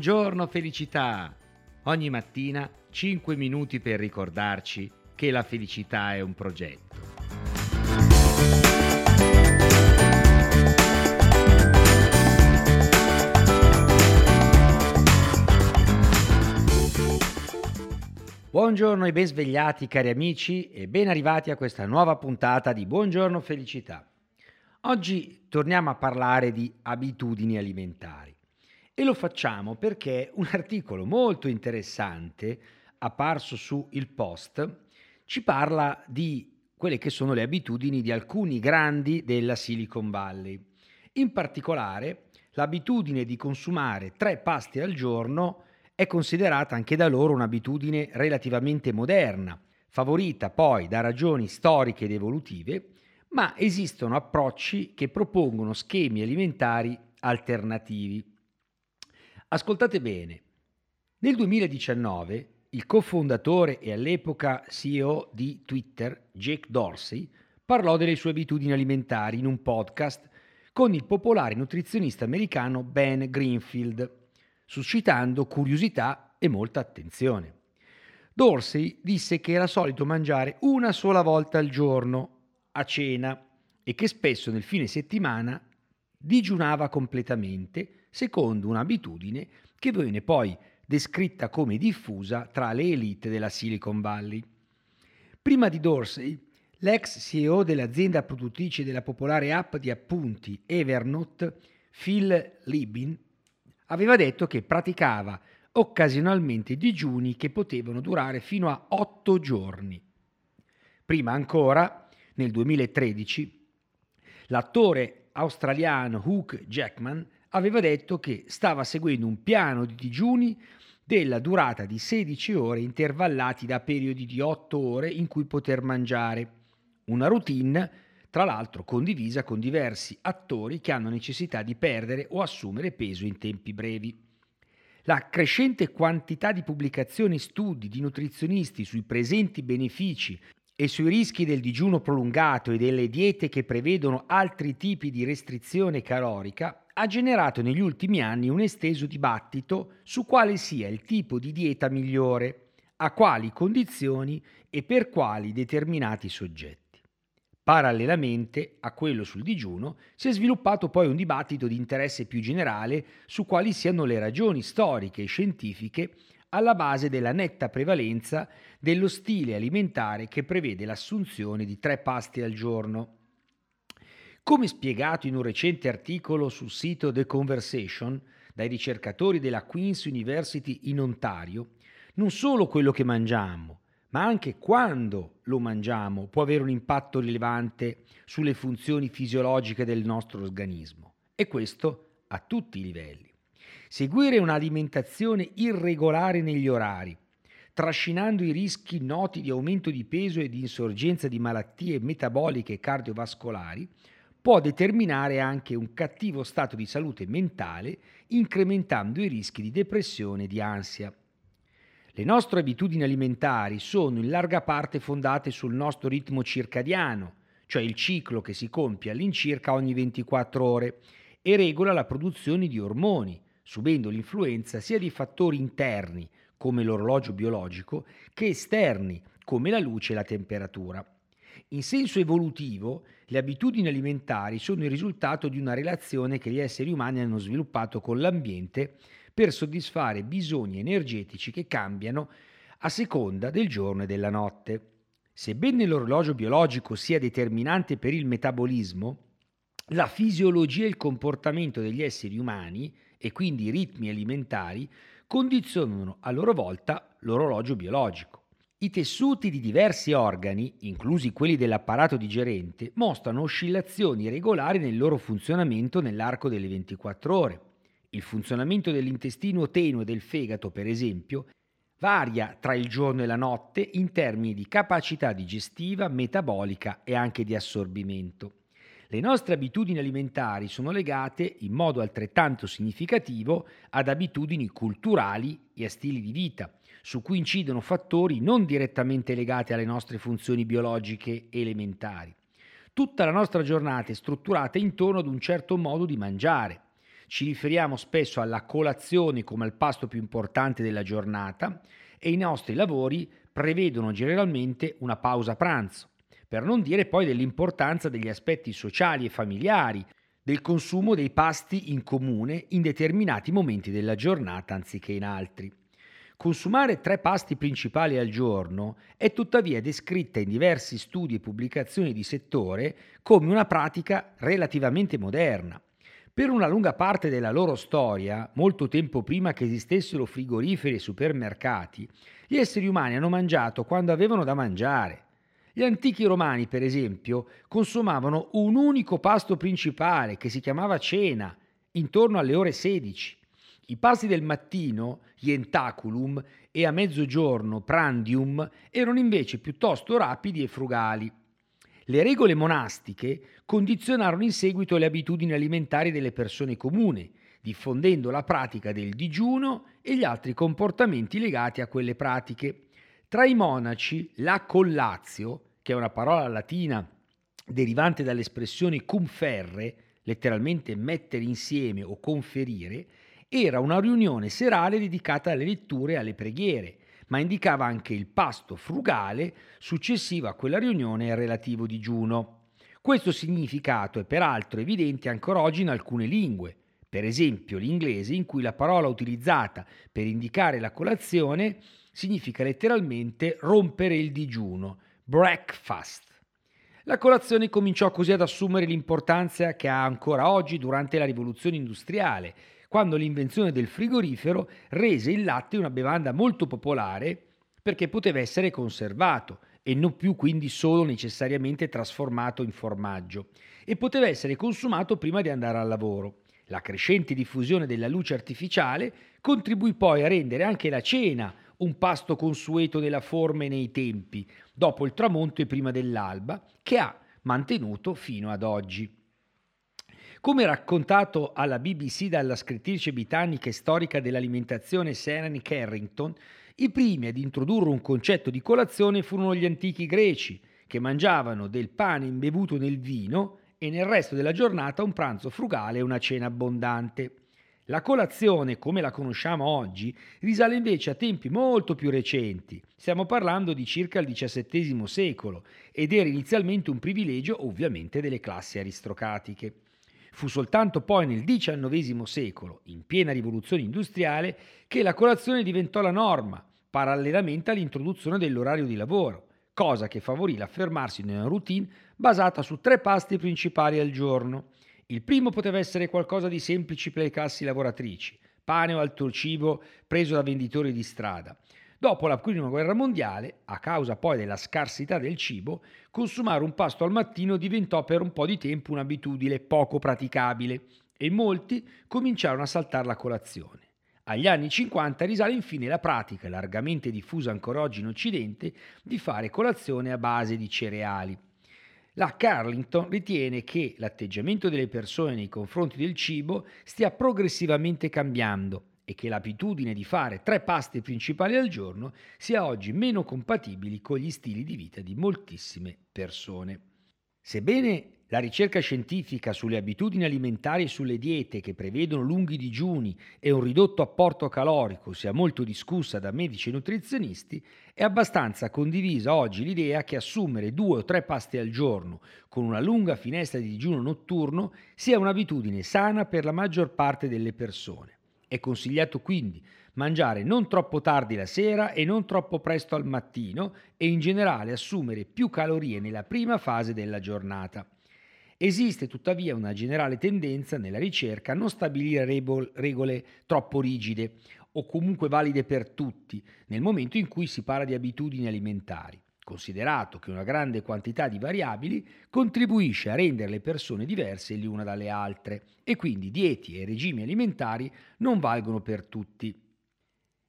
Buongiorno felicità! Ogni mattina 5 minuti per ricordarci che la felicità è un progetto. Buongiorno e ben svegliati cari amici e ben arrivati a questa nuova puntata di Buongiorno Felicità. Oggi torniamo a parlare di abitudini alimentari. E lo facciamo perché un articolo molto interessante apparso su Il Post ci parla di quelle che sono le abitudini di alcuni grandi della Silicon Valley. In particolare, l'abitudine di consumare tre pasti al giorno è considerata anche da loro un'abitudine relativamente moderna, favorita poi da ragioni storiche ed evolutive, ma esistono approcci che propongono schemi alimentari alternativi. Ascoltate bene, nel 2019 il cofondatore e all'epoca CEO di Twitter, Jake Dorsey, parlò delle sue abitudini alimentari in un podcast con il popolare nutrizionista americano Ben Greenfield, suscitando curiosità e molta attenzione. Dorsey disse che era solito mangiare una sola volta al giorno, a cena, e che spesso nel fine settimana digiunava completamente secondo un'abitudine che viene poi descritta come diffusa tra le elite della Silicon Valley. Prima di Dorsey, l'ex CEO dell'azienda produttrice della popolare app di appunti Evernote, Phil Libin, aveva detto che praticava occasionalmente digiuni che potevano durare fino a otto giorni. Prima ancora, nel 2013, l'attore australiano Hugh Jackman aveva detto che stava seguendo un piano di digiuni della durata di 16 ore intervallati da periodi di 8 ore in cui poter mangiare. Una routine, tra l'altro, condivisa con diversi attori che hanno necessità di perdere o assumere peso in tempi brevi. La crescente quantità di pubblicazioni e studi di nutrizionisti sui presenti benefici e sui rischi del digiuno prolungato e delle diete che prevedono altri tipi di restrizione calorica ha generato negli ultimi anni un esteso dibattito su quale sia il tipo di dieta migliore, a quali condizioni e per quali determinati soggetti. Parallelamente a quello sul digiuno si è sviluppato poi un dibattito di interesse più generale su quali siano le ragioni storiche e scientifiche alla base della netta prevalenza dello stile alimentare che prevede l'assunzione di tre pasti al giorno. Come spiegato in un recente articolo sul sito The Conversation dai ricercatori della Queen's University in Ontario, non solo quello che mangiamo, ma anche quando lo mangiamo può avere un impatto rilevante sulle funzioni fisiologiche del nostro organismo. E questo a tutti i livelli. Seguire un'alimentazione irregolare negli orari, trascinando i rischi noti di aumento di peso e di insorgenza di malattie metaboliche e cardiovascolari, può determinare anche un cattivo stato di salute mentale, incrementando i rischi di depressione e di ansia. Le nostre abitudini alimentari sono in larga parte fondate sul nostro ritmo circadiano, cioè il ciclo che si compie all'incirca ogni 24 ore e regola la produzione di ormoni, subendo l'influenza sia di fattori interni, come l'orologio biologico, che esterni, come la luce e la temperatura. In senso evolutivo, le abitudini alimentari sono il risultato di una relazione che gli esseri umani hanno sviluppato con l'ambiente per soddisfare bisogni energetici che cambiano a seconda del giorno e della notte. Sebbene l'orologio biologico sia determinante per il metabolismo, la fisiologia e il comportamento degli esseri umani, e quindi i ritmi alimentari, condizionano a loro volta l'orologio biologico. I tessuti di diversi organi, inclusi quelli dell'apparato digerente, mostrano oscillazioni regolari nel loro funzionamento nell'arco delle 24 ore. Il funzionamento dell'intestino tenue del fegato, per esempio, varia tra il giorno e la notte in termini di capacità digestiva, metabolica e anche di assorbimento. Le nostre abitudini alimentari sono legate in modo altrettanto significativo ad abitudini culturali e a stili di vita su cui incidono fattori non direttamente legati alle nostre funzioni biologiche elementari. Tutta la nostra giornata è strutturata intorno ad un certo modo di mangiare. Ci riferiamo spesso alla colazione come al pasto più importante della giornata e i nostri lavori prevedono generalmente una pausa pranzo, per non dire poi dell'importanza degli aspetti sociali e familiari, del consumo dei pasti in comune in determinati momenti della giornata anziché in altri. Consumare tre pasti principali al giorno è tuttavia descritta in diversi studi e pubblicazioni di settore come una pratica relativamente moderna. Per una lunga parte della loro storia, molto tempo prima che esistessero frigoriferi e supermercati, gli esseri umani hanno mangiato quando avevano da mangiare. Gli antichi romani, per esempio, consumavano un unico pasto principale che si chiamava cena, intorno alle ore 16. I pasti del mattino, ientaculum, e a mezzogiorno, prandium, erano invece piuttosto rapidi e frugali. Le regole monastiche condizionarono in seguito le abitudini alimentari delle persone comuni, diffondendo la pratica del digiuno e gli altri comportamenti legati a quelle pratiche. Tra i monaci, la collatio, che è una parola latina derivante dall'espressione cum ferre, letteralmente mettere insieme o conferire, era una riunione serale dedicata alle letture e alle preghiere, ma indicava anche il pasto frugale successivo a quella riunione e al relativo digiuno. Questo significato è peraltro evidente ancora oggi in alcune lingue, per esempio l'inglese in cui la parola utilizzata per indicare la colazione significa letteralmente rompere il digiuno, breakfast. La colazione cominciò così ad assumere l'importanza che ha ancora oggi durante la rivoluzione industriale, quando l'invenzione del frigorifero rese il latte una bevanda molto popolare perché poteva essere conservato e non più quindi solo necessariamente trasformato in formaggio e poteva essere consumato prima di andare al lavoro. La crescente diffusione della luce artificiale contribuì poi a rendere anche la cena un pasto consueto nella forma e nei tempi, dopo il tramonto e prima dell'alba, che ha mantenuto fino ad oggi. Come raccontato alla BBC dalla scrittrice britannica e storica dell'alimentazione Seren Carrington, i primi ad introdurre un concetto di colazione furono gli antichi greci, che mangiavano del pane imbevuto nel vino e nel resto della giornata un pranzo frugale e una cena abbondante. La colazione, come la conosciamo oggi, risale invece a tempi molto più recenti. Stiamo parlando di circa il XVII secolo ed era inizialmente un privilegio ovviamente delle classi aristocratiche. Fu soltanto poi nel XIX secolo, in piena rivoluzione industriale, che la colazione diventò la norma, parallelamente all'introduzione dell'orario di lavoro, cosa che favorì l'affermarsi di una routine basata su tre pasti principali al giorno. Il primo poteva essere qualcosa di semplice per le classi lavoratrici, pane o altro cibo preso da venditori di strada. Dopo la Prima Guerra Mondiale, a causa poi della scarsità del cibo, consumare un pasto al mattino diventò per un po' di tempo un'abitudine poco praticabile e molti cominciarono a saltare la colazione. Agli anni 50 risale infine la pratica, largamente diffusa ancora oggi in Occidente, di fare colazione a base di cereali. La Carlington ritiene che l'atteggiamento delle persone nei confronti del cibo stia progressivamente cambiando e che l'abitudine di fare tre pasti principali al giorno sia oggi meno compatibili con gli stili di vita di moltissime persone. Sebbene la ricerca scientifica sulle abitudini alimentari e sulle diete che prevedono lunghi digiuni e un ridotto apporto calorico sia molto discussa da medici e nutrizionisti, è abbastanza condivisa oggi l'idea che assumere due o tre pasti al giorno con una lunga finestra di digiuno notturno sia un'abitudine sana per la maggior parte delle persone. È consigliato quindi mangiare non troppo tardi la sera e non troppo presto al mattino e in generale assumere più calorie nella prima fase della giornata. Esiste tuttavia una generale tendenza nella ricerca a non stabilire regole troppo rigide o comunque valide per tutti nel momento in cui si parla di abitudini alimentari, considerato che una grande quantità di variabili contribuisce a rendere le persone diverse le une dalle altre e quindi dieti e regimi alimentari non valgono per tutti.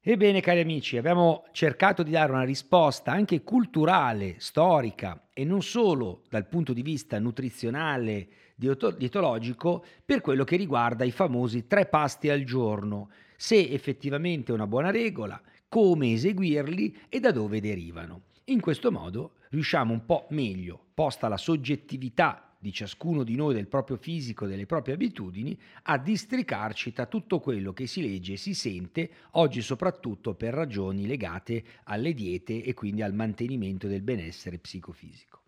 Ebbene cari amici, abbiamo cercato di dare una risposta anche culturale, storica e non solo dal punto di vista nutrizionale, dietologico, per quello che riguarda i famosi tre pasti al giorno, se effettivamente è una buona regola, come eseguirli e da dove derivano. In questo modo riusciamo un po' meglio, posta la soggettività di ciascuno di noi, del proprio fisico, delle proprie abitudini, a districarci da tutto quello che si legge e si sente, oggi soprattutto per ragioni legate alle diete e quindi al mantenimento del benessere psicofisico.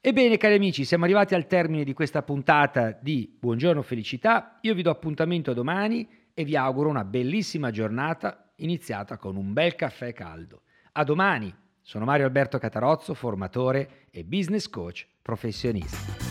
Ebbene, cari amici, siamo arrivati al termine di questa puntata di Buongiorno Felicità. Io vi do appuntamento domani e vi auguro una bellissima giornata iniziata con un bel caffè caldo. A domani! Sono Mario Alberto Catarozzo, formatore e business coach professionista.